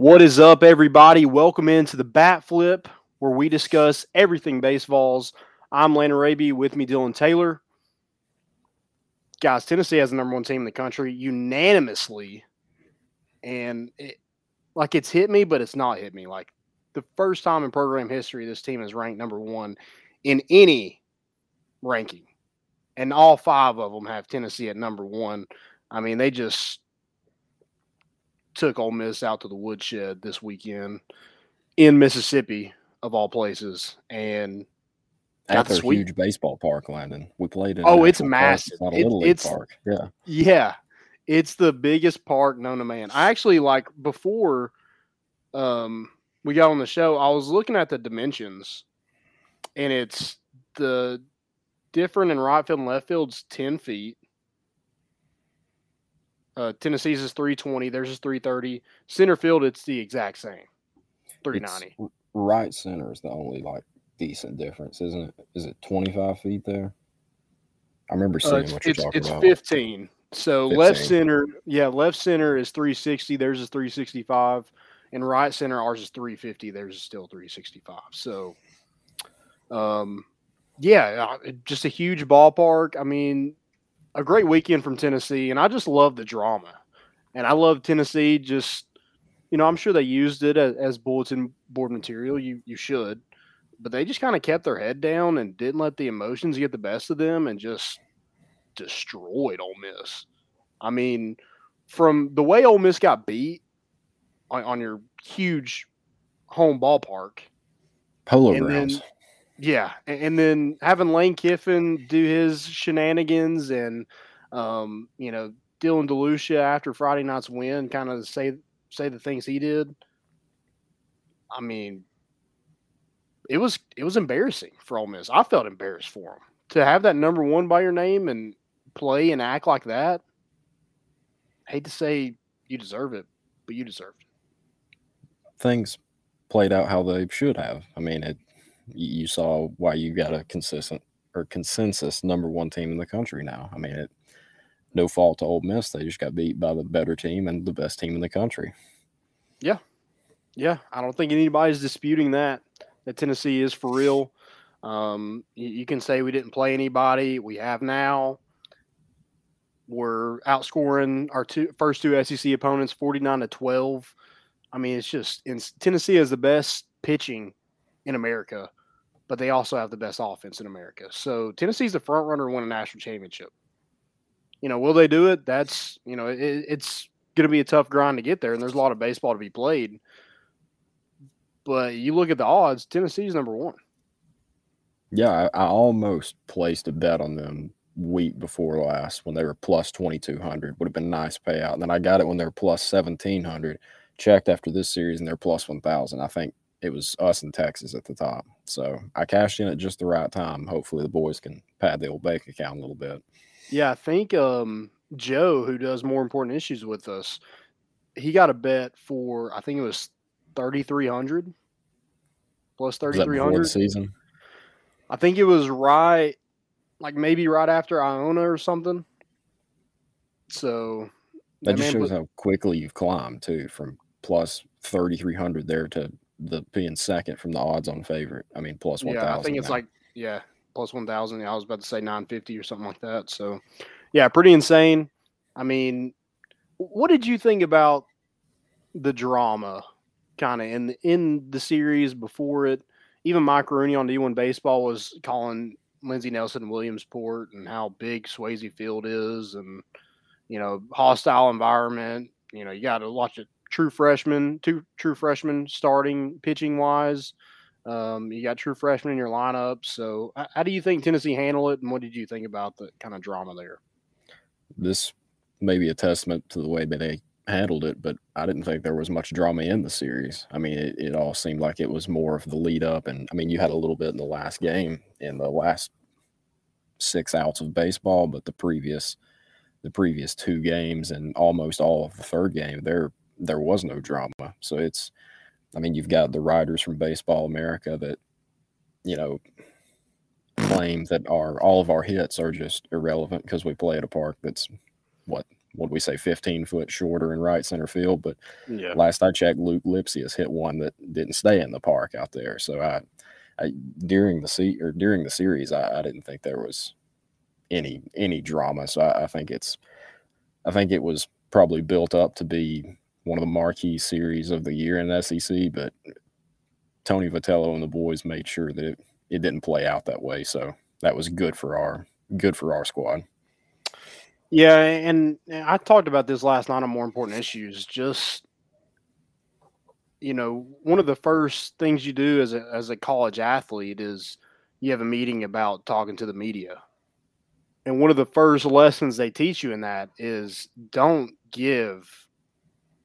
What is up, everybody? Welcome into the Bat Flip, where we discuss everything baseballs. I'm Landon Raby. With me, Dylan Taylor. Guys, Tennessee has the number one team in the country unanimously, and it, like it's hit me, but it's not hit me. Like the first time in program history, this team is ranked number one in any ranking, and all five of them have Tennessee at number one. I mean, they just took Ole Miss out to the woodshed this weekend in Mississippi, of all places, and at their huge baseball park, Landon. We played in. Oh, it's massive. Park. It's not a little it's, park. Yeah. Yeah, it's the biggest park known to man. I actually like before, um, we got on the show. I was looking at the dimensions, and it's the different in right field and left field's ten feet. Uh, Tennessee's is 320. Theirs is 330. Center field, it's the exact same, 390. It's right center is the only like decent difference, isn't it? Is it 25 feet there? I remember Uh, seeing it's what you're it's, talking it's about. 15. So left center, yeah, left center is 360. Theirs is 365, and right center ours is 350. Theirs is still 365. So, um, yeah, uh, just a huge ballpark. I mean, a great weekend from Tennessee, and I just love the drama, and I love Tennessee. Just you know, I'm sure they used it as, as bulletin board material. You you should, but they just kind of kept their head down and didn't let the emotions get the best of them, and just destroyed Ole Miss. I mean, from the way Ole Miss got beat on, on your huge home ballpark, Polo and then- grounds. Yeah, and, then having Lane Kiffin do his shenanigans and um, you know Dylan DeLucia after Friday night's win, kind of say say the things he did. I mean, it was it was embarrassing for Ole Miss. I felt embarrassed for him to have that number one by your name and play and act like that. hate to say you deserve it, but you deserved it. Things played out how they should have. I mean, it. You saw why you got a consistent or consensus number one team in the country now. I mean, it. No fault to Ole Miss. They just got beat by the better team and the best team in the country. Yeah, yeah, I don't think anybody's disputing that. That Tennessee is for real. Um, you, you can say we didn't play anybody. We have now. We're outscoring our two first two SEC opponents, forty nine to twelve. I mean, it's just Tennessee has the best pitching in America, but they also have the best offense in America. So Tennessee's the front runner to win a national championship. You know, will they do it? That's you know, it, it's going to be a tough grind to get there, and there's a lot of baseball to be played. But you look at the odds, Tennessee's number one. Yeah, I, I almost placed a bet on them week before last when they were plus 2200 would have been a nice payout and then i got it when they were plus 1700 checked after this series and they're plus 1000 i think it was us in texas at the top so i cashed in at just the right time hopefully the boys can pad the old bank account a little bit Yeah, I think um, Joe, who does more important issues with us, he got a bet for I think it was thirty three hundred plus thirty that three hundred. season I think it was right, like maybe right after Iona or something. So that just shows how quickly you've climbed too from plus 3300 there to the being second from the odds on favorite i mean plus 1000 yeah, I think it's now. like yeah plus one thousand. I was about to say nine fifty or something like that. So yeah, pretty insane. I mean, what did you think about the drama kind of in the, in the series before it? Even Mike Rooney on D1 Baseball was calling Lindsey Nelson and Williamsport and how big Swayze Field is, and you know, hostile environment. You know, you got to watch a true freshman, two true freshmen starting pitching wise. Um, you got true freshmen in your lineup. So, how do you think Tennessee handled it, and what did you think about the kind of drama there? this may be a testament to the way that they handled it, but I didn't think there was much drama in the series. I mean, it, it all seemed like it was more of the lead up. And I mean, you had a little bit in the last game, in the last six outs of baseball, but the previous the previous two games and almost all of the third game, there there was no drama. So it's I mean, you've got the writers from Baseball America that, you know, claim that our all of our hits are just irrelevant because we play at a park that's what what we say, 15 foot shorter in right center field. But Yeah. last I checked, Luke Lipcius hit one that didn't stay in the park out there. So I, I during the se- or during the series, I, I didn't think there was any any drama. So I, I think it's, I think it was probably built up to be one of the marquee series of the year in SEC. But Tony Vitello and the boys made sure that it, it didn't play out that way. So that was good for our good for our squad. Yeah, and I talked about this last night on more important issues. Just you know, one of the first things you do as a as a college athlete is you have a meeting about talking to the media. And one of the first lessons they teach you in that is don't give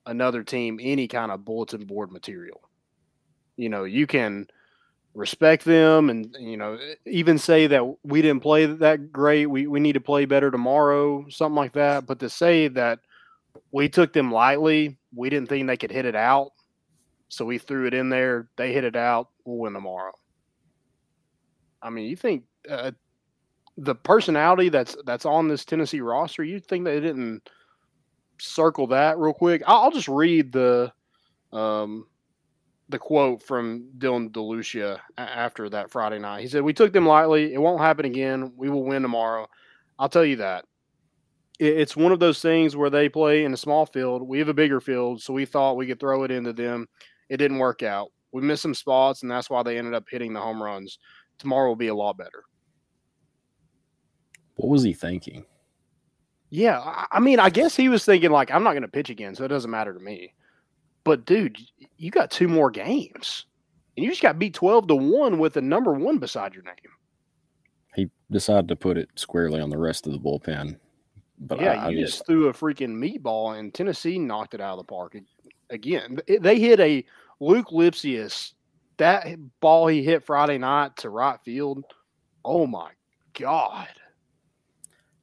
another team any kind of bulletin board material. You know, you can respect them and you know even say that we didn't play that great we, we need to play better tomorrow something like that but to say that we took them lightly we didn't think they could hit it out so we threw it in there they hit it out we'll win tomorrow i mean you think uh, the personality that's that's on this tennessee roster you think they didn't circle that real quick i'll, just read the um the quote from Dylan DeLucia after that Friday night. He said, "We took them lightly. It won't happen again. We will win tomorrow. I'll tell you that. It's one of those things where they play in a small field. We have a bigger field, so we thought we could throw it into them. It didn't work out. We missed some spots, and that's why they ended up hitting the home runs. Tomorrow will be a lot better." What was he thinking? Yeah, I mean, I guess he was thinking like, "I'm not going to pitch again, so it doesn't matter to me." But dude, you got two more games, and you just got beat twelve to one with a number one beside your name. He decided to put it squarely on the rest of the bullpen. But yeah, I, I you just, just threw a freaking meatball, and Tennessee knocked it out of the park again. They hit a Luke Lipcius that ball he hit Friday night to right field. Oh my god!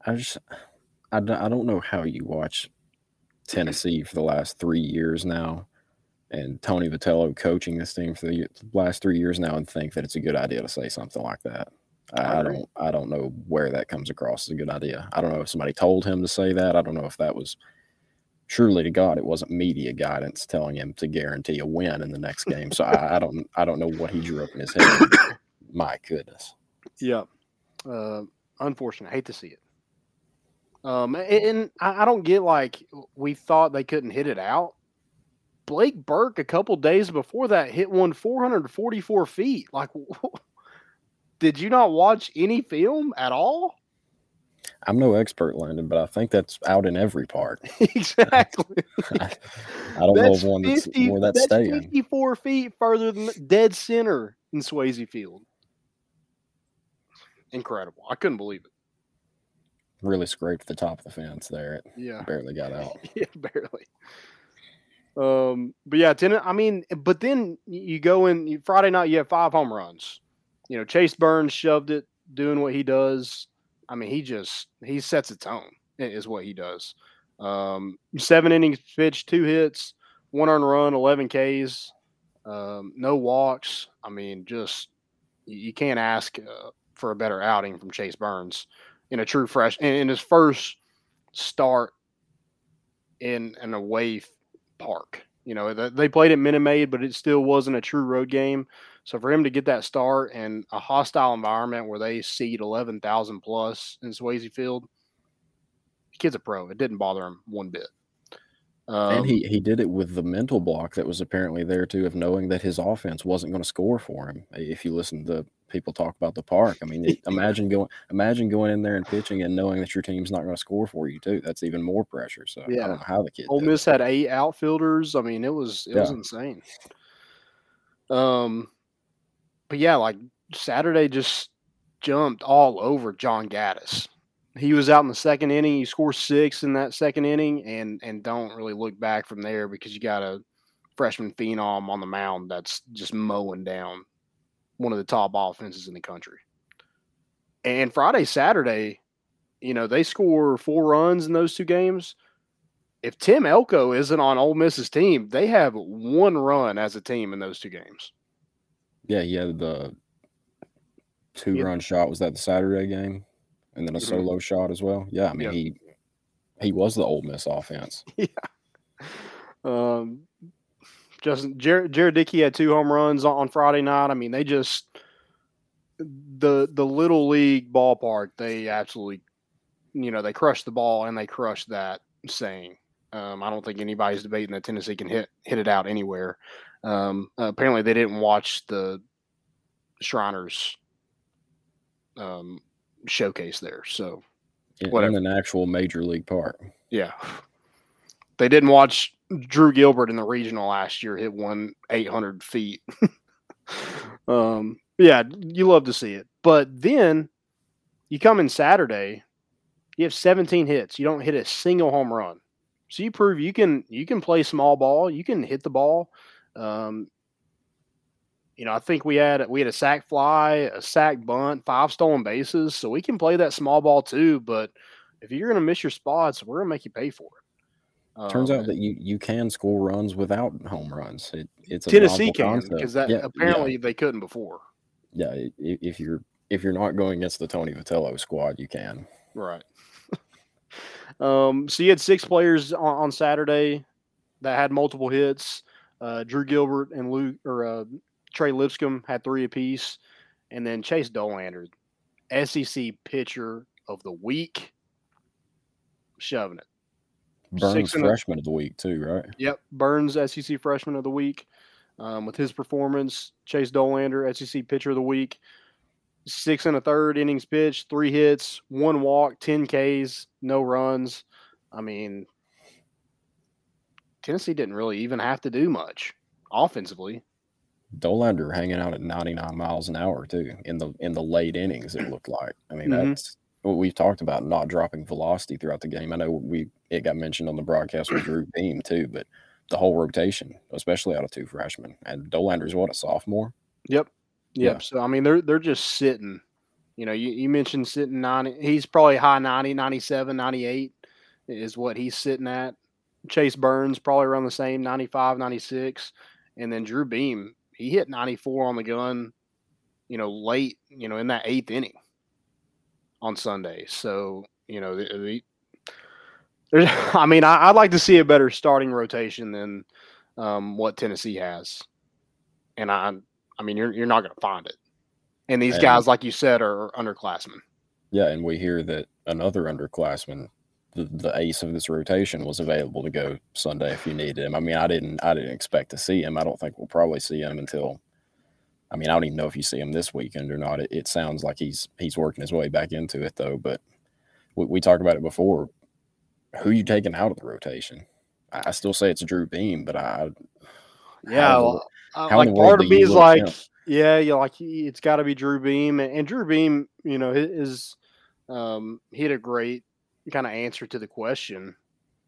I just, I, don't- I don't know how you watch Tennessee for the last three years now, and Tony Vitello coaching this team for the last three years now, and think that it's a good idea to say something like that. I I, I don't, I don't know where that comes across as a good idea. I don't know if somebody told him to say that. I don't know if that was. Surely to God, it wasn't media guidance telling him to guarantee a win in the next game. So I, I don't, I don't know what he drew up in his head. My goodness. Yeah. Uh, unfortunate. Hate to see it. Um, and, and I, I don't get like we thought they couldn't hit it out. Blake Burke a couple days before that hit one 444 feet. Like, did you not watch any film at all? I'm no expert, Landon, but I think that's out in every part. exactly. I don't know of one that's where that's, that's staying. 54 feet further than dead center in Swayze Field. Incredible. I couldn't believe it. Really scraped the top of the fence there. It Yeah. barely got out. yeah, barely. Um, but yeah, ten, I mean, but then you go in Friday night, you have five home runs. You know, Chase Burns shoved it, doing what he does. I mean, he just he sets a tone, is what he does. Um, seven innings pitched, two hits, one earned run, eleven Ks, um, no walks. I mean, just you, you can't ask uh, for a better outing from Chase Burns in a true fresh in, in his first start in an away park. You know, th- they played at Minute but it still wasn't a true road game. So for him to get that start in a hostile environment where they seed eleven thousand plus in Swayze Field, the kid's a pro. It didn't bother him one bit. Um, and he, he did it with the mental block that was apparently there too of knowing that his offense wasn't going to score for him. If you listen to people talk about the park, I mean, imagine going imagine going in there and pitching and knowing that your team's not going to score for you too. That's even more pressure. So yeah. I don't know how the kid. Ole. Miss had eight outfielders. I mean, it was it was insane. Um, but yeah, like Saturday just jumped all over John Gaddis. He was out in the second inning. He scored six in that second inning, and and don't really look back from there because you got a freshman phenom on the mound that's just mowing down one of the top offenses in the country. And Friday, Saturday, you know, they score four runs in those two games if Tim Elko isn't on Ole Miss's team, they have one run as a team in those two games. Yeah, he had the two Yeah. run shot. Was that the Saturday game? And then a Mhm. solo shot as well. Yeah, I mean Yep. he He was the Ole Miss offense. yeah. Um, Justin Jared, Jared Dickey had two home runs on, Friday night. I mean, they just the the little league ballpark. They absolutely, you know, they crushed the ball and they crushed that saying. Um, I don't think anybody's debating that Tennessee can hit hit it out anywhere. Um, apparently, they didn't watch the Shriners um, showcase there, so in, Whatever. in an actual major league park. yeah, they didn't watch Drew Gilbert in the regional last year hit one 800 feet. um, yeah, you love to see it. But then you come in Saturday, you have 17 hits. You don't hit a single home run. So you prove you can you can play small ball. You can hit the ball. Um, you know, I think we had we had a sac fly, a sac bunt, five stolen bases. So we can play that small ball too. But if you're going to miss your spots, we're going to make you pay for it. Turns Um, out that you you can score runs without home runs. It, it's a Tennessee can because that Yeah, yeah. apparently they couldn't before. yeah, if you're if you're not going against the Tony Vitello squad, you can. Right. um, so you had six players on, on Saturday that had multiple hits. Uh, Drew Gilbert and Luke or uh, Trey Lipscomb had three apiece, and then Chase Dolander, SEC pitcher of the week, shoving it. Burns Six and a- freshman of the week too, right? Yep, Burns SEC freshman of the week. Um, with his performance, Chase Dolander SEC pitcher of the week. Six and a third innings pitched, three hits, one walk, ten Ks, no runs. I mean, Tennessee didn't really even have to do much offensively. Dolander hanging out at 99 miles an hour too in the in the late innings. It looked like. I mean, Mhm. that's what we've talked about not dropping velocity throughout the game. I know we it got mentioned on the broadcast with Drew Beam too, but the whole rotation, especially out of two freshmen, and Dolander's what a sophomore. Yep. Yep. Yeah. So I mean they're they're just sitting. You know, you, you mentioned sitting 90. He's probably high 90, 97, 98 is what he's sitting at. Chase Burns probably around the same 95, 96. And then Drew Beam, he hit 94 on the gun, you know, late, you know, in that eighth inning on Sunday. So, you know, the, the, there's, I mean, I, I'd like to see a better starting rotation than um, what Tennessee has. And I, I mean, you're, you're not going to find it. And these And- guys, like you said, are underclassmen. Yeah, and we hear that another underclassman, the, the ace of this rotation, was available to go Sunday if you needed him. I mean, I didn't I didn't expect to see him. I don't think we'll probably see him until. I mean, I don't even know if you see him this weekend or not. It, it sounds like he's he's working his way back into it though. But we, we talked about it before. Who you taking out of the rotation? I, I still say it's Drew Beam, but I Yeah, the well, how like part of me is like, him? yeah, you like he- it's got to be Drew Beam, and, and Drew Beam, you know, his um, he had a great kind of answer to the question.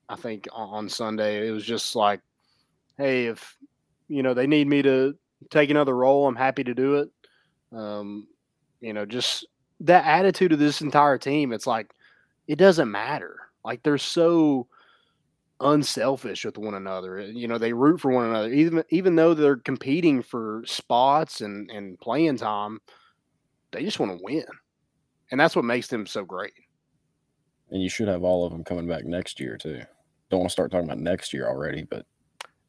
I think on, Sunday it was just like, hey, if you know they need me to take another role, I'm happy to do it. Um, you know, just that attitude of this entire team. It's like it doesn't matter. Like they're so unselfish with one another. You know, they root for one another, even even though they're competing for spots and and playing time. They just want to win, and that's what makes them so great. And you should have all of them coming back next year too. Don't want to start talking about next year already, but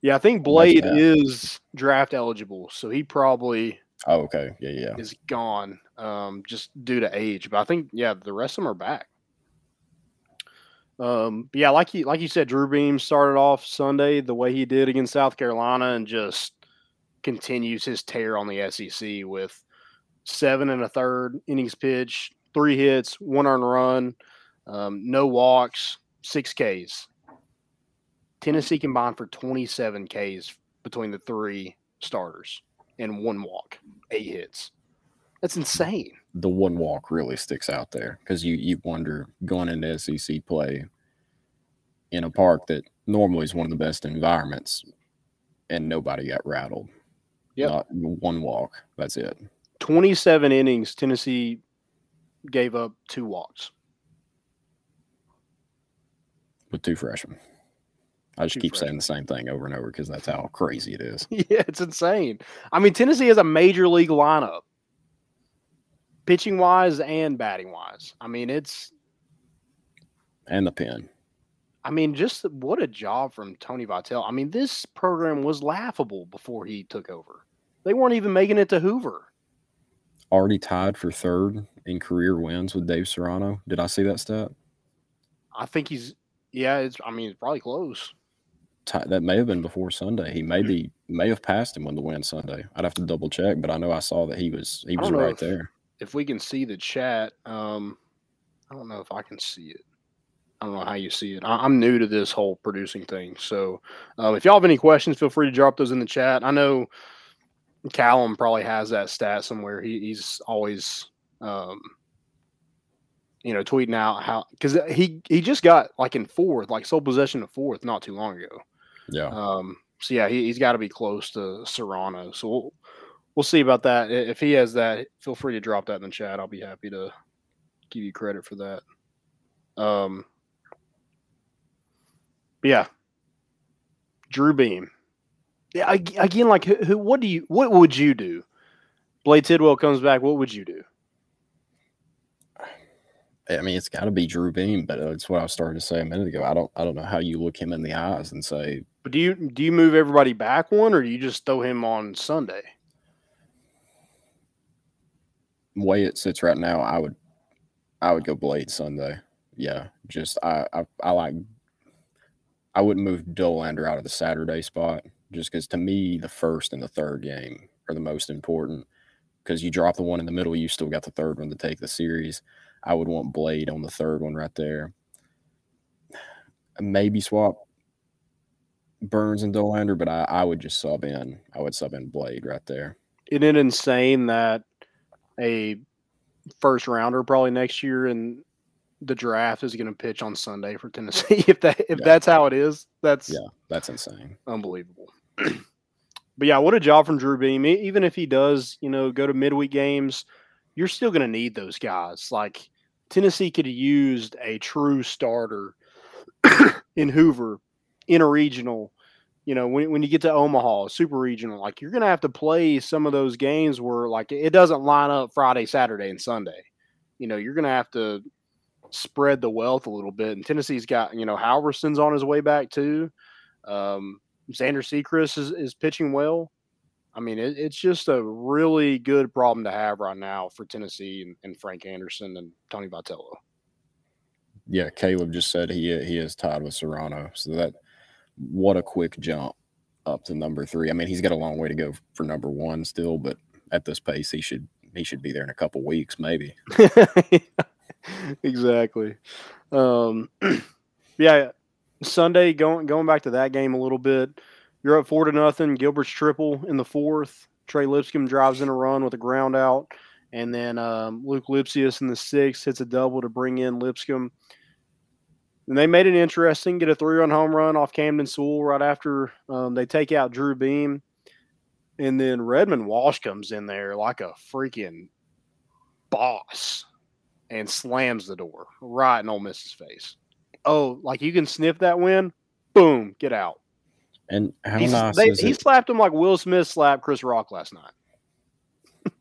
Yeah, I think Blade is draft eligible, so he probably oh, okay, yeah, yeah. is gone um, just due to age. But I think yeah, the rest of them are back. Um, yeah, like you like you said, Drew Beam started off Sunday the way he did against South Carolina, and just continues his tear on the SEC with seven and a third innings pitched, three hits, one earned run, um, no walks, six Ks. Tennessee combined for 27 Ks between the three starters and one walk, eight hits. That's insane. the one walk really sticks out there because you you wonder going into SEC play in a park that normally is one of the best environments, and nobody got rattled. Not one walk. That's it. 27 innings, Tennessee gave up two walks. With two freshmen. I just Two keep saying the same thing over and over because that's how crazy it is. yeah, it's insane. I mean, Tennessee has a major league lineup, pitching wise and batting wise. I mean, it's And the pen. I mean, just what a job from Tony Vitello. I mean, this program was laughable before he took over. They weren't even making it to Hoover. Already tied for third in career wins with Dave Serrano. Did I see that stat? I think he's yeah. It's I mean, it's probably close. That may have been before Sunday. He may be may have passed him on the win Sunday. I'd have to double check, but I know I saw that he was he was right if, there. If we can see the chat, um, I don't know if I can see it. I don't know how you see it. I, am new to this whole producing thing, so um, if y'all have any questions, feel free to drop those in the chat. I know Callum probably has that stat somewhere. He, he's always, um, you know, tweeting out how because he he just got like in fourth, like sole possession of fourth, not too long ago. Yeah. Um. So yeah, he, has got to be close to Serrano. So we'll we'll see about that. If he has that, feel free to drop that in the chat. I'll be happy to give you credit for that. Um. Yeah, Drew Beam. Yeah, again, like who, who, what do you, what would you do? Blade Tidwell comes back. What would you do? I mean, it's got to be Drew Beam, but uh, it's what I was starting to say a minute ago. I don't, I don't know how you look him in the eyes and say. But do you do you move everybody back one, or do you just throw him on Sunday? Way it sits right now, I would, I would go Blade Sunday. Yeah, just I, I, I like I wouldn't move Dolander out of the Saturday spot just because to me the first and the third game are the most important. Because you drop the one in the middle, you still got the third one to take the series. I would want Blade on the third one right there. Maybe swap Burns and Dolander, but I, I would just sub in. I would sub in Blade right there. Isn't it insane that a first rounder probably next year and the draft is going to pitch on Sunday for Tennessee. if that if yeah. that's how it is, that's yeah, that's insane, unbelievable. but yeah, what a job from Drew Beam. Even if he does, you know, go to midweek games, you're still going to need those guys. Like Tennessee could have used a true starter in Hoover in a regional. You know, when, when you get to Omaha, super regional, like you're going to have to play some of those games where like it doesn't line up Friday, Saturday, and Sunday. You know, you're going to have to spread the wealth a little bit. And Tennessee's got, you know, Halvorsen's on his way back too. Um, Xander Sechrist is, is pitching well. I mean, it, it's just a really good problem to have right now for Tennessee and, and Frank Anderson and Tony Vitello. Yeah, Caleb just said he he is tied with Serrano. So that what a quick jump up to number three. I mean, he's got a long way to go for number one still, but at this pace, he should he should be there in a couple weeks, maybe. exactly. Um, yeah, Sunday going going back to that game a little bit. You're up four to nothing. Gilbert's triple in the fourth. Trey Lipscomb drives in a run with a ground out, and then um, Luke Lipcius in the sixth hits a double to bring in Lipscomb. And they made it interesting. Get a three-run home run off Camden Sewell right after um, they take out Drew Beam, and then Redmond Walsh comes in there like a freaking boss and slams the door right in Ole Miss's face. Oh, like you can sniff that win? Boom, get out. And how He's, nice they, is he it? slapped him like Will Smith slapped Chris Rock last night.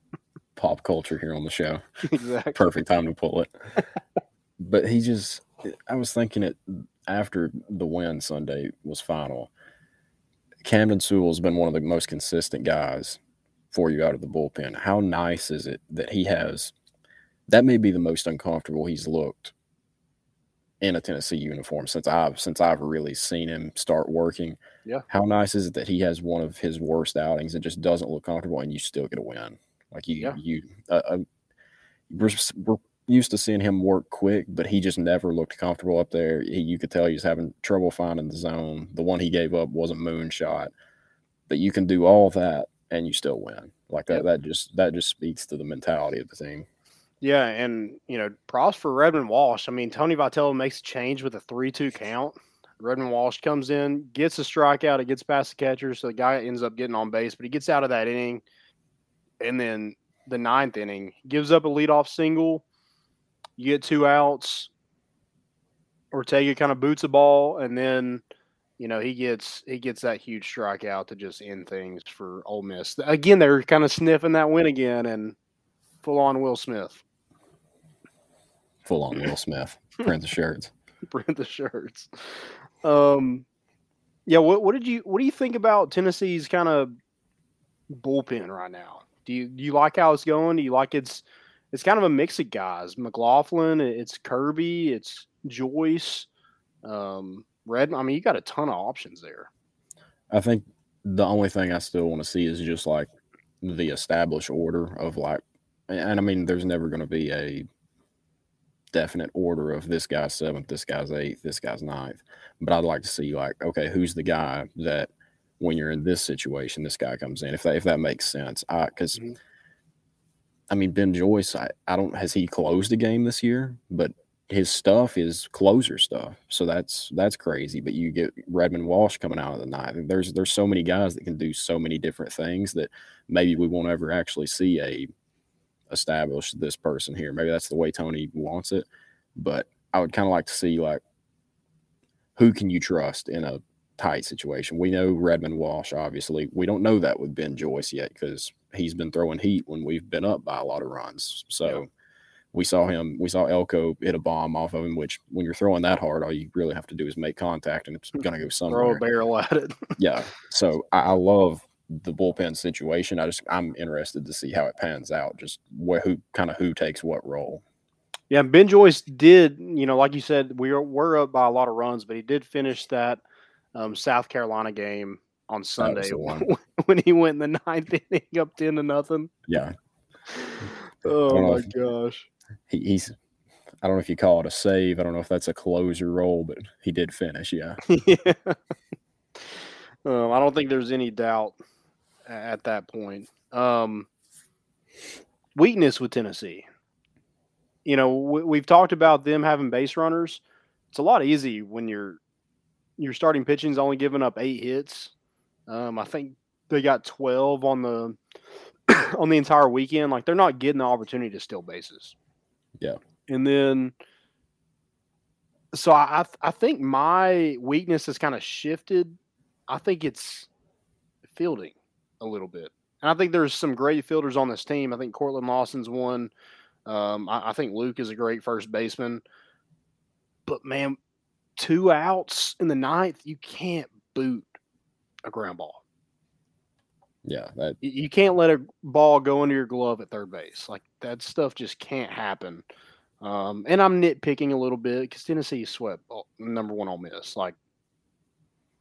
Pop culture here on the show. Exactly. Perfect time to pull it. but he just, I was thinking it after the win Sunday was final. Camden Sewell's been one of the most consistent guys for you out of the bullpen. How nice is it that he has that may be the most uncomfortable he's looked in a Tennessee uniform since I've since I've really seen him start working. Yeah. How nice is it that he has one of his worst outings and just doesn't look comfortable and you still get a win? Like you yeah. you uh, uh, we're, we're used to seeing him work quick, but he just never looked comfortable up there. He, you could tell he was having trouble finding the zone. The one he gave up wasn't moonshot, but you can do all that and you still win. Like that, yep. that just that just speaks to the mentality of the team. Yeah, and you know, props for Redmond Walsh. I mean, Tony Vitello makes a change with a three-two count. Redmond Walsh comes in, gets a strikeout, it gets past the catcher, so the guy ends up getting on base, but he gets out of that inning, and then the ninth inning gives up a leadoff single. You get two outs. Ortega kind of boots a ball, and then you know he gets he gets that huge strikeout to just end things for Ole Miss. Again, they're kind of sniffing that win again, and full on Will Smith full on Will Smith, Prince of Shirts. print the shirts. Um, yeah. What what did you what do you think about Tennessee's kind of bullpen right now? Do you do you like how it's going? Do you like it's it's kind of a mix of guys. McLaughlin, it's Kirby, it's Joyce, um, Red. I mean, you got a ton of options there. I think the only thing I still want to see is just like the established order of like, and I mean, there's never going to be a definite order of this guy's seventh, this guy's eighth, this guy's ninth. But I'd like to see like, okay, who's the guy that when you're in this situation, this guy comes in. If that if that makes sense, because mm-hmm. I mean, Ben Joyce, I, I don't has he closed a game this year, but his stuff is closer stuff. So that's that's crazy. But you get Redmond Walsh coming out of the night. There's there's so many guys that can do so many different things that maybe we won't ever actually see a establish this person here. Maybe that's the way Tony wants it. But I would kind of like to see like who can you trust in a tight situation. We know Redmond Walsh, obviously. We don't know that with Ben Joyce yet because he's been throwing heat when we've been up by a lot of runs. So yeah. we saw him, we saw Elko hit a bomb off of him, which when you're throwing that hard, all you really have to do is make contact and it's going to go somewhere. Throw a barrel at it. yeah. So I, I, love the bullpen situation. I just, I'm interested to see how it pans out, just wh- who kind of who takes what role. Yeah. Ben Joyce did, you know, like you said, we were, we're up by a lot of runs, but he did finish that um, South Carolina game on Sunday when he went in the ninth inning up ten to nothing. Yeah. Oh my if, gosh. He, he's. I don't know if you call it a save. I don't know if that's a closer role, but he did finish. Yeah. yeah. Um, I don't think there's any doubt at that point. Um, weakness with Tennessee. You know, we, have talked about them having base runners. It's a lot easy when you're your starting pitching's only giving up eight hits. Um, I think they got twelve on the on the entire weekend. Like they're not getting the opportunity to steal bases. Yeah, and then so I I think my weakness has kind of shifted. I think it's fielding a little bit, and I think there's some great fielders on this team. I think Cortland Lawson's one. Um, I, I think Luke is a great first baseman. But man, two outs in the ninth, you can't boot a ground ball. Yeah, that you can't let a ball go into your glove at third base. Like that stuff just can't happen. Um, and I'm nitpicking a little bit because Tennessee swept number one Ole Miss. Like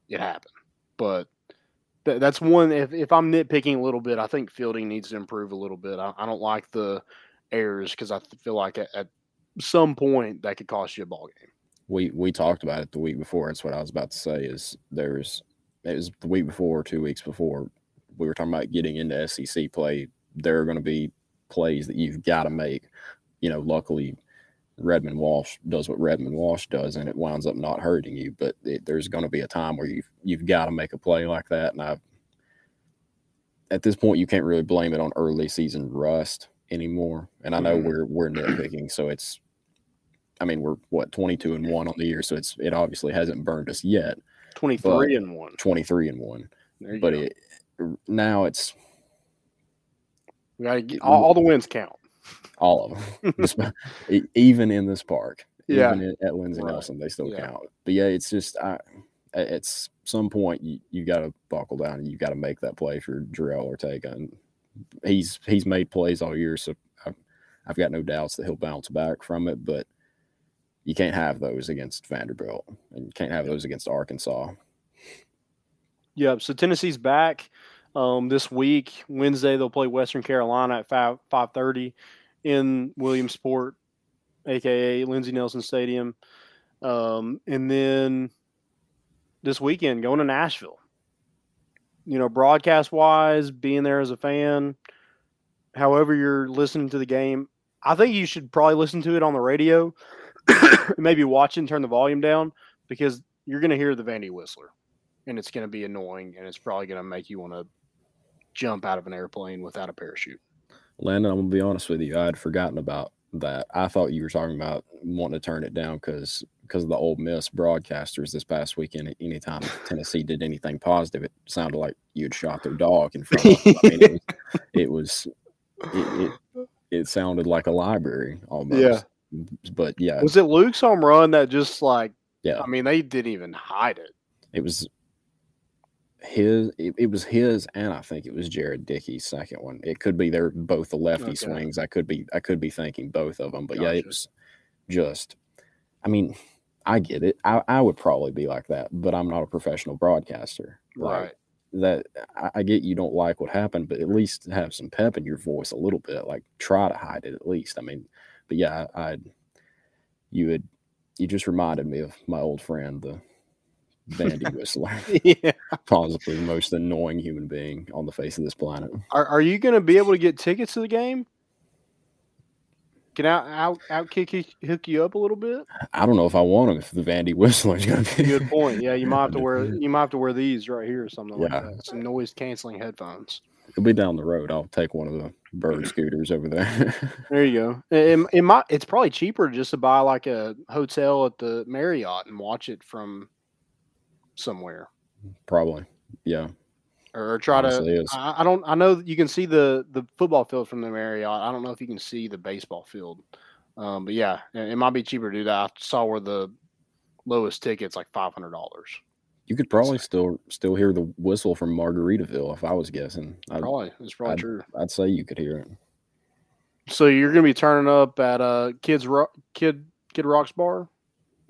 it happened, but th- that's one. If if I'm nitpicking a little bit, I think fielding needs to improve a little bit. I, I don't like the errors because I feel like at, at some point that could cost you a ball game we we talked about it the week before. That's what I was about to say. Is there's it was the week before, two weeks before, we were talking about getting into SEC play. There are going to be plays that you've got to make. You know, luckily, Redmond Walsh does what Redmond Walsh does, and it winds up not hurting you. But it, there's going to be a time where you've you've got to make a play like that. And I, at this point, you can't really blame it on early season rust anymore. And I know mm-hmm. we're we're nitpicking, so it's I mean, we're what 22 and one on the year, so it's it obviously hasn't burned us yet. 23 and one. 23 and one. But go. it now it's we got to get all, all, the wins count. All of them, even in this park. Yeah, even at Lindsey right. Nelson, they still yeah. count. But yeah, it's just I, at some point you you got to buckle down and you got to make that play for Jorel Ortega, and he's he's made plays all year, so I've, I've got no doubts that he'll bounce back from it. But you can't have those against Vanderbilt, and you can't have those against Arkansas. Yep. So Tennessee's back um, this week. Wednesday they'll play Western Carolina at five five thirty in Williamsport, aka Lindsey Nelson Stadium, um, and then this weekend going to Nashville. You know, broadcast wise, being there as a fan, however you're listening to the game, I think you should probably listen to it on the radio maybe watch and turn the volume down because you're going to hear the Vandy Whistler and it's going to be annoying and it's probably going to make you want to jump out of an airplane without a parachute. Landon, I'm going to be honest with you. I had forgotten about that. I thought you were talking about wanting to turn it down because because of the Ole Miss broadcasters this past weekend. Anytime Tennessee did anything positive, it sounded like you'd shot their dog in front of them. I mean, it was it, was, it, it, it sounded like a library almost. Yeah, but yeah, Was it Luke's home run that just like? Yeah. I mean, they didn't even hide it. it was his. It, it was his, and I think it was Jared Dickey's second one. It could be they're both the lefty Okay. swings. I could be I could be thinking both of them, but yeah, it was just. I mean, I get it. I, I would probably be like that, but I'm not a professional broadcaster. Like, Right. that I, I get you don't like what happened, but at least have some pep in your voice a little bit. Like try to hide it at least. I mean, but yeah, I, I you had you just reminded me of my old friend, the Vandy Whistler, yeah. possibly the most annoying human being on the face of this planet. Are, are you going to be able to get tickets to the game? Can I out out kick you- hook you up a little bit? I don't know if I want him if the Vandy Whistler is going to be Good point. Yeah, you might have to wear you might have to wear these right here or something Yeah. like that. Some noise canceling headphones. It'll be down the road. I'll take one of the bird scooters over there. There you go. It, it might, it's probably cheaper just to buy like a hotel at the Marriott and watch it from somewhere, Probably. Yeah. or, try to. honestly is. I, I don't. I know that you can see the the football field from the Marriott. I don't know if you can see the baseball field, um, but yeah, it, it might be cheaper to do that. I saw where the lowest ticket's like five hundred dollars. You could probably still still hear the whistle from Margaritaville if I was guessing. I'd, Probably it's probably I'd- true. I'd say you could hear it. So you're gonna be turning up at uh kids rock kid kid rocks bar,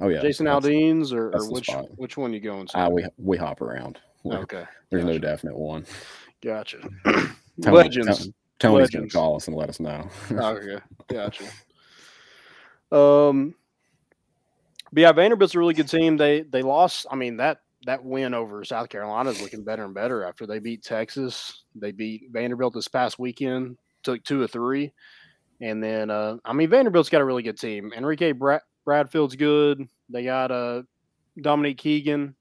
Oh yeah, Jason Aldean's, or, or which spot. which one you going to? Ah, we we hop around. okay, There's no definite one. gotcha. Tony- Legends. Tony- Tony's gonna call us and let us know. okay, gotcha. Um, but yeah, Vanderbilt's a really good team. They they lost. I mean that that win over South Carolina is looking better and better after they beat Texas. They beat Vanderbilt this past weekend, took two or three, and then uh, I mean Vanderbilt's got a really good team. Enrique Brad, Bradfield's good. They got uh, Dominique Keegan,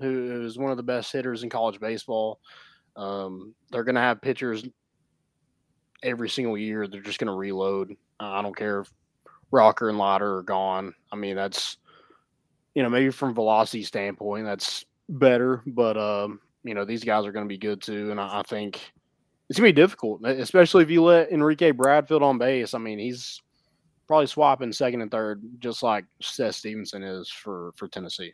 who is one of the best hitters in college baseball. Um, they're going to have pitchers every single year. They're just going to reload. Uh, I don't care if Rocker and Lauder are gone. I mean, that's you know maybe from velocity standpoint that's better, but um, you know these guys are going to be good too, and I, I think it's going to be difficult, especially if you let Enrique Bradfield on base. I mean, he's probably swapping second and third, just like Seth Stevenson is for for Tennessee.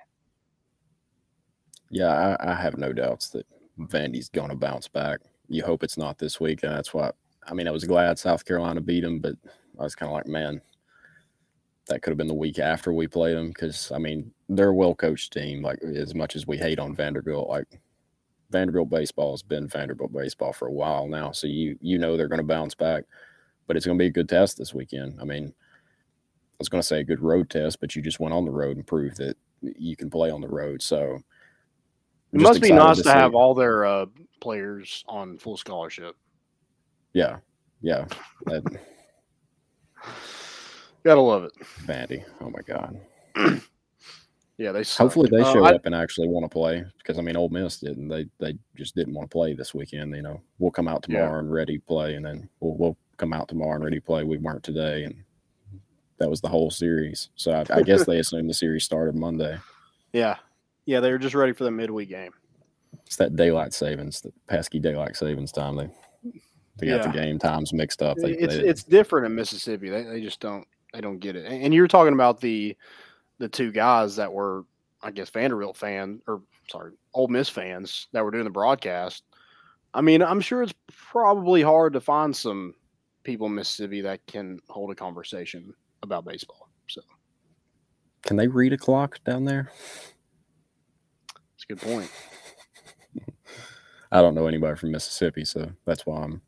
yeah, I, I have no doubts that Vandy's gonna bounce back. You hope it's not this week, and that's why. I mean, I was glad South Carolina beat them, but I was kind of like, man, that could have been the week after we played them because I mean they're a well coached team. Like as much as we hate on Vanderbilt, like Vanderbilt baseball has been Vanderbilt baseball for a while now, so you you know they're going to bounce back. But it's going to be a good test this weekend. I mean, I was going to say a good road test, but you just went on the road and proved that you can play on the road. So It must be nice to, see- have all their uh, players on full scholarship. Yeah, yeah, that Gotta love it. Vandy. Oh my God. Yeah, they suck. Hopefully they Uh, show I- up and actually want to play because I mean, Ole Miss didn't. They they just didn't want to play this weekend. You know, we'll come out Yeah. tomorrow and ready to play, and then we'll we'll come out tomorrow and ready to play. We weren't today, and that was the whole series. So I, I guess they assumed the series started Monday. Yeah, yeah, they were just ready for the midweek game. It's that daylight savings, the pesky daylight savings time. They they got the game times mixed up. They, it's they- it's different in Mississippi. They, they just don't they don't get it. And, and you're talking about the the two guys that were, I guess, Vanderbilt fan or sorry, Ole Miss fans that were doing the broadcast. I mean, I'm sure it's probably hard to find some people in Mississippi that can hold a conversation about baseball. So can they read a clock down there? it's a good point. I don't know anybody from Mississippi, so that's why I'm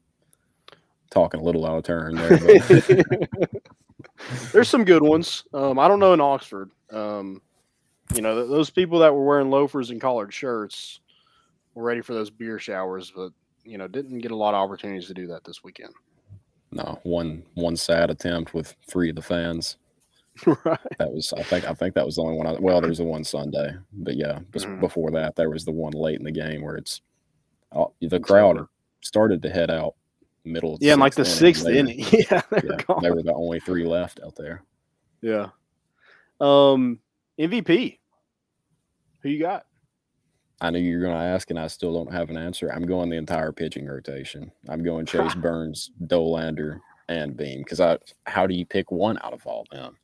talking a little out of turn there. But There's some good ones. Um, I don't know in Oxford. Um, you know, th- those people that were wearing loafers and collared shirts were ready for those beer showers, but you know, didn't get a lot of opportunities to do that this weekend. No, one one sad attempt with three of the fans. right. That was I think I think that was the only one. I, well, there's the one Sunday, but yeah, bes- Mhm. before that there was the one late in the game where it's all, the crowd started to head out middle. Of Yeah, like the sixth They inning. Yeah, they were Yeah, gone. they were the only three left out there. Yeah. Um, MVP. Who you got? I knew you were going to ask, and I still don't have an answer. I'm going the entire pitching rotation. I'm going Chase Burns, Dolander, and Beam because I how do you pick one out of all them?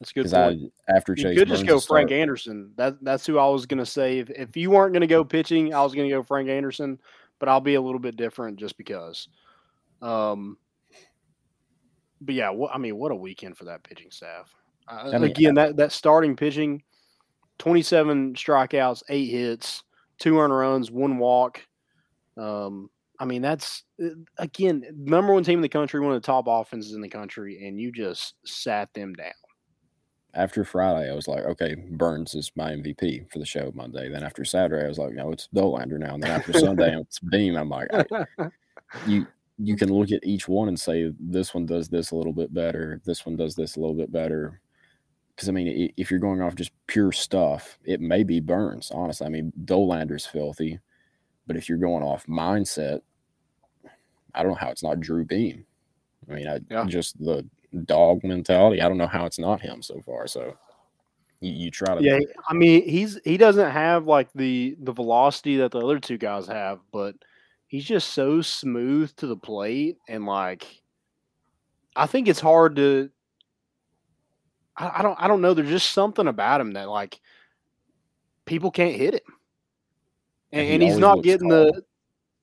That's a good I after You Chase could just go Frank start- Anderson. That that's who I was gonna say. If if you weren't gonna go pitching, I was gonna go Frank Anderson, but I'll be a little bit different just because. Um, but yeah, what I mean, what a weekend for that pitching staff. Uh, I mean, again, that that starting pitching, twenty seven strikeouts, eight hits, two earned runs, one walk. Um, I mean, that's uh, again number one team in the country, one of the top offenses in the country, and you just sat them down. after Friday, I was like, okay, Burns is my MVP for the show Monday. Then after Saturday, I was like, no, it's Dolander now. And then after Sunday, it's Beam. I'm like, I- you you can look at each one and say this one does this a little bit better, this one does this a little bit better. Because I mean, if you're going off just pure stuff, it may be Burns. Honestly, I mean, Dolander's filthy, but if you're going off mindset, I don't know how it's not Drew Beam. I mean, I Yeah. just the dog mentality. I don't know how it's not him so far. So you, you try to Yeah, I mean he's he doesn't have like the the velocity that the other two guys have, but he's just so smooth to the plate and like I think it's hard to I, I don't I don't know. There's just something about him that like people can't hit him. And, And he and he's not getting tall. the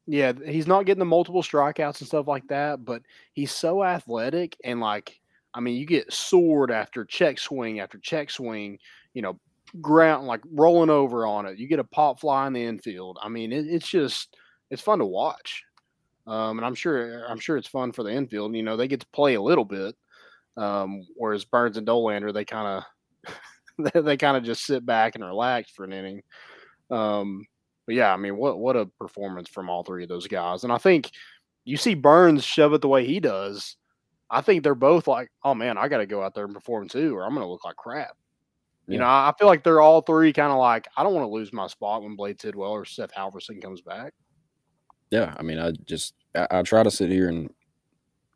yeah, he's not getting the multiple strikeouts and stuff like that, but he's so athletic and like I mean, you get sword after check swing after check swing, you know, ground like rolling over on it. You get a pop fly in the infield. I mean, it, it's just it's fun to watch, um, and I'm sure I'm sure it's fun for the infield. You know, they get to play a little bit, um, whereas Burns and Dolander they kind of they, they kind of just sit back and relax for an inning. Um, but yeah, I mean, what what a performance from all three of those guys, and I think you see Burns shove it the way he does. I think they're both like, oh man, I got to go out there and perform too, or I'm going to look like crap. You know, I I feel like they're all three kind of like, I don't want to lose my spot when Blade Tidwell or Seth Halvorsen comes back. Yeah, I mean, I just I, I try to sit here and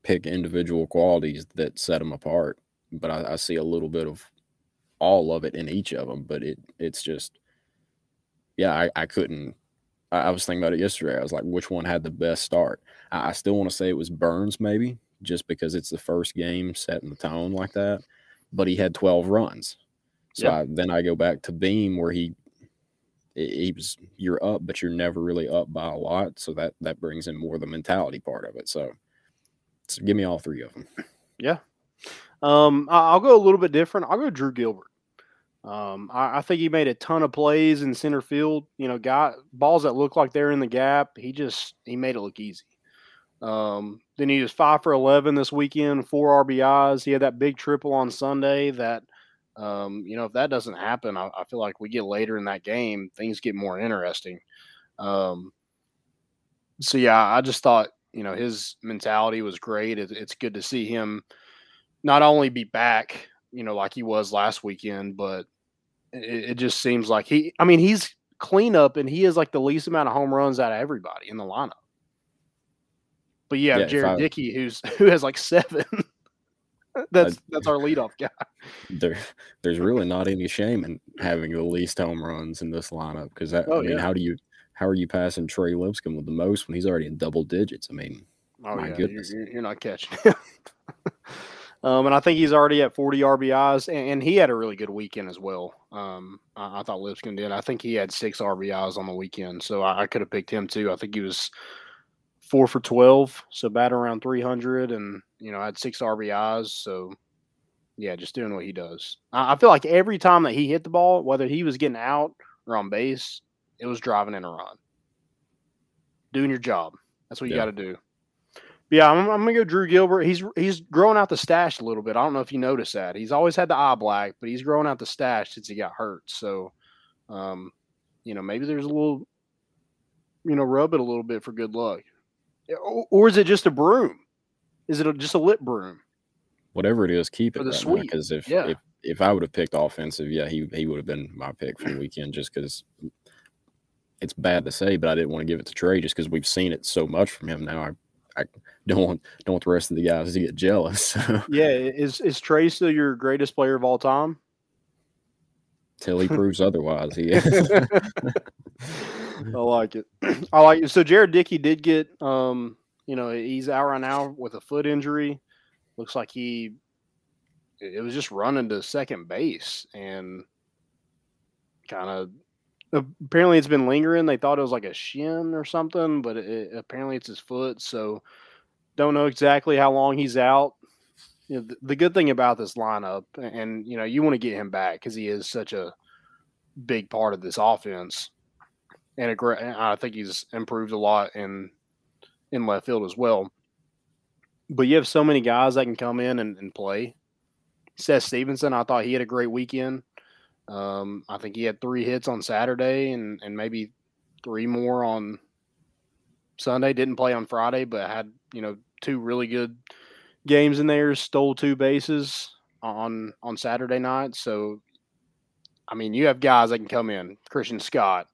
pick individual qualities that set them apart, but I, I see a little bit of all of it in each of them. But it it's just, yeah, I, I couldn't. I, I was thinking about it yesterday. I was like, which one had the best start? I, I still want to say it was Burns, maybe, just because it's the first game setting the tone like that. But he had twelve runs, so Yeah. I, then I go back to Beam where he he was you're up, but you're never really up by a lot. So that that brings in more the mentality part of it. So, so give me all three of them. Yeah. Um, I'll go a little bit different. I'll go Drew Gilbert. Um, I, I think he made a ton of plays in center field. You know, got balls that look like they're in the gap. He just he made it look easy. Um, then he was five for eleven this weekend, four RBIs. He had that big triple on Sunday. That um, you know, if that doesn't happen, I, I feel like we get later in that game, things get more interesting. Um, so yeah, I just thought you know his mentality was great. It, it's good to see him not only be back, you know, like he was last weekend, but it, it just seems like he. I mean, he's cleanup and he has like the least amount of home runs out of everybody in the lineup. But have Yeah, Jared I- Dickey, who's who has like seven. that's that's our leadoff guy. There, there's really not any shame in having the least home runs in this lineup because that. Oh, I mean, yeah. how do you how are you passing Trey Lipscomb with the most when he's already in double digits? I mean, Oh My yeah, goodness. You're, you're- not catching him. um, and I think he's already at 40 RBIs, and, and he had a really good weekend as well. Um, I, I thought Lipscomb did. I think he had six RBIs on the weekend, so I, I could have picked him too. I think he was four for 12, so bat around 300, and you know had six RBIs. So yeah, just doing what he does. I, I feel like every time that he hit the ball, whether he was getting out or on base, it was driving in Iran. Doing your job. That's what you Yeah. got to do. But yeah, I'm, I'm gonna go Drew Gilbert. He's he's growing out the stash a little bit. I don't know if you noticed that. He's always had the eye black, but he's growing out the stash since he got hurt. So, um, you know, maybe there's a little, you know, rub it a little bit for good luck. Or, or is it just a broom? Is it a, just a lip broom? whatever it is, keep it For the right Because if, yeah. if if I would have picked offensive, yeah, he he would have been my pick for the weekend. Just because it's bad to say, but I didn't want to give it to Trey just because we've seen it so much from him now. I I don't want don't want the rest of the guys to get jealous. So, Yeah, is is Trey still your greatest player of all time? till he proves otherwise, he is. I like it. I like it. So Jared Dickey did get, um, you know, he's out right now with a foot injury. looks like he it was just running to second base and kind of Uh, apparently it's been lingering. They thought it was like a shin or something, but it, apparently it's his foot. So don't know exactly how long he's out. You know, the, the good thing about this lineup, and you know, you want to get him back because he is such a big part of this offense, and a. I think he's improved a lot in in left field as well. But you have so many guys that can come in and, and play. Seth Stephenson, I thought he had a great weekend. Um, I think he had three hits on Saturday and, and maybe three more on Sunday. Didn't play on Friday, but had, you know, two really good games in there, stole two bases on on Saturday night. So I mean, you have guys that can come in. Christian Scott,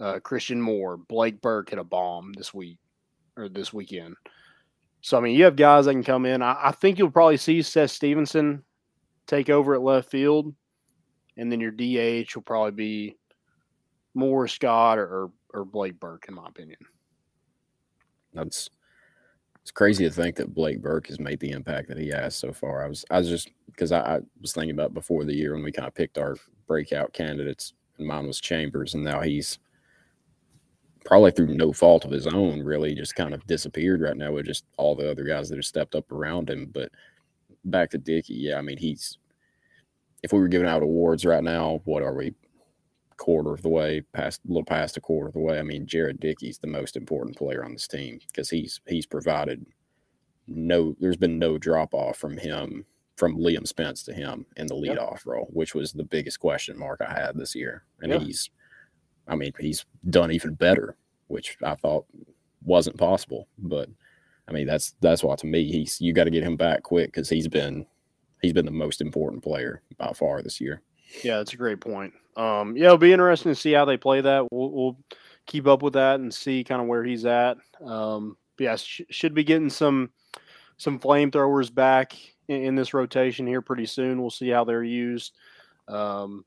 uh, Christian Moore, Blake Burke hit a bomb this week or this weekend. So I mean, you have guys that can come in. I, I think you'll probably see Seth Stephenson take over at left field and then your DH will probably be Moore Scott or, or, Blake Burke, in my opinion. That's it's crazy to think that Blake Burke has made the impact that he has so far. I was I was just because I, I, was thinking about before the year when we kind of picked our breakout candidates, and mine was Chambers, and now he's probably through no fault of his own, really just kind of disappeared right now with just all the other guys that have stepped up around him. But back to Dickey, yeah, I mean he's if we were giving out awards right now, what are we? Quarter of the way, past a little past a quarter of the way. I mean, Jared Dickey's the most important player on this team because he's he's provided no. There's been no drop off from him from Liam Spence to him in the leadoff yep. role, which was the biggest question mark I had this year. And yep. he's, I mean, he's done even better, which I thought wasn't possible. But I mean, that's that's why to me, he's you got to get him back quick because he's been he's been the most important player by far this year. Yeah, that's a great point. Um, yeah, it'll be interesting to see how they play that. We'll, we'll keep up with that and see kind of where he's at. Um, yeah, sh- should be getting some some flamethrowers back in, in, this rotation here pretty soon. We'll see how they're used. Um,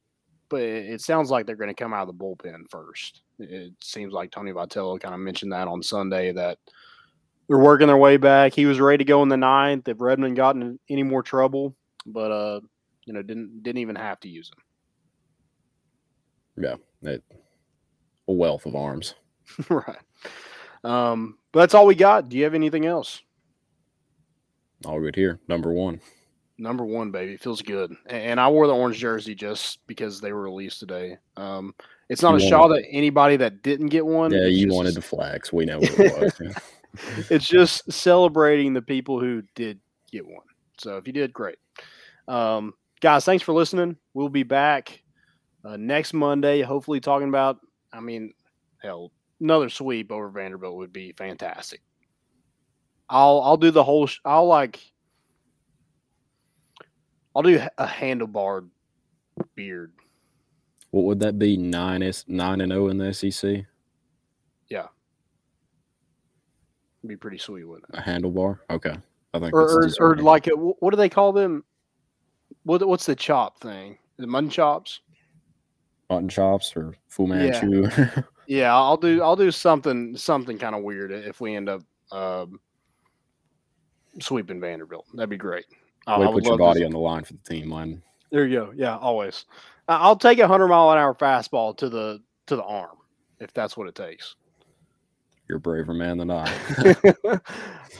but it, it, sounds like they're going to come out of the bullpen first. It, seems like Tony Vitello kind of mentioned that on Sunday that they're working their way back. He was ready to go in the ninth. If Redmond gotten any more trouble, but uh, you know, didn't didn't even have to use them. Yeah, it, a wealth of arms. right. Um, but that's all we got. Do you have anything else? All good here. Number one. Number one, baby. Feels good. And I wore the orange jersey just because they were released today. Um, it's not you a wanted, that anybody that didn't get one. Yeah, you just, wanted the flags. We know what it was. it's just celebrating the people who did get one. So if you did, great. Um, guys, thanks for listening. We'll be back uh, next Monday, hopefully talking about, I mean, hell, another sweep over Vanderbilt would be fantastic. I'll I'll do the whole. Sh- I'll like. I'll do a handlebar beard. What would that be? Nine S nine and zero oh in the SEC. Yeah, It'd be pretty sweet, wouldn't it? A handlebar. Okay, I think. Or or, or like a, what do they call them? What what's the chop thing? The mutton chops? Mutton chops or Fu Manchu? Yeah. yeah, I'll do I'll do something something kind of weird if we end up um, sweeping Vanderbilt. That'd be great. Way put your body on the line for the team, man. There you go. Yeah, always. I'll take a hundred mile an hour fastball to the to the arm if that's what it takes. You're a braver man than I.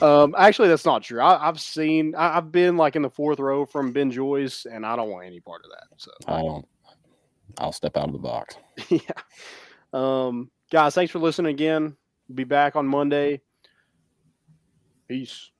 um, actually, that's not true. I, have seen, I, have been like in the fourth row from Ben Joyce, and I don't want any part of that. So I don't. I'll step out of the box. yeah. Um, guys, thanks for listening again. Be back on Monday. Peace.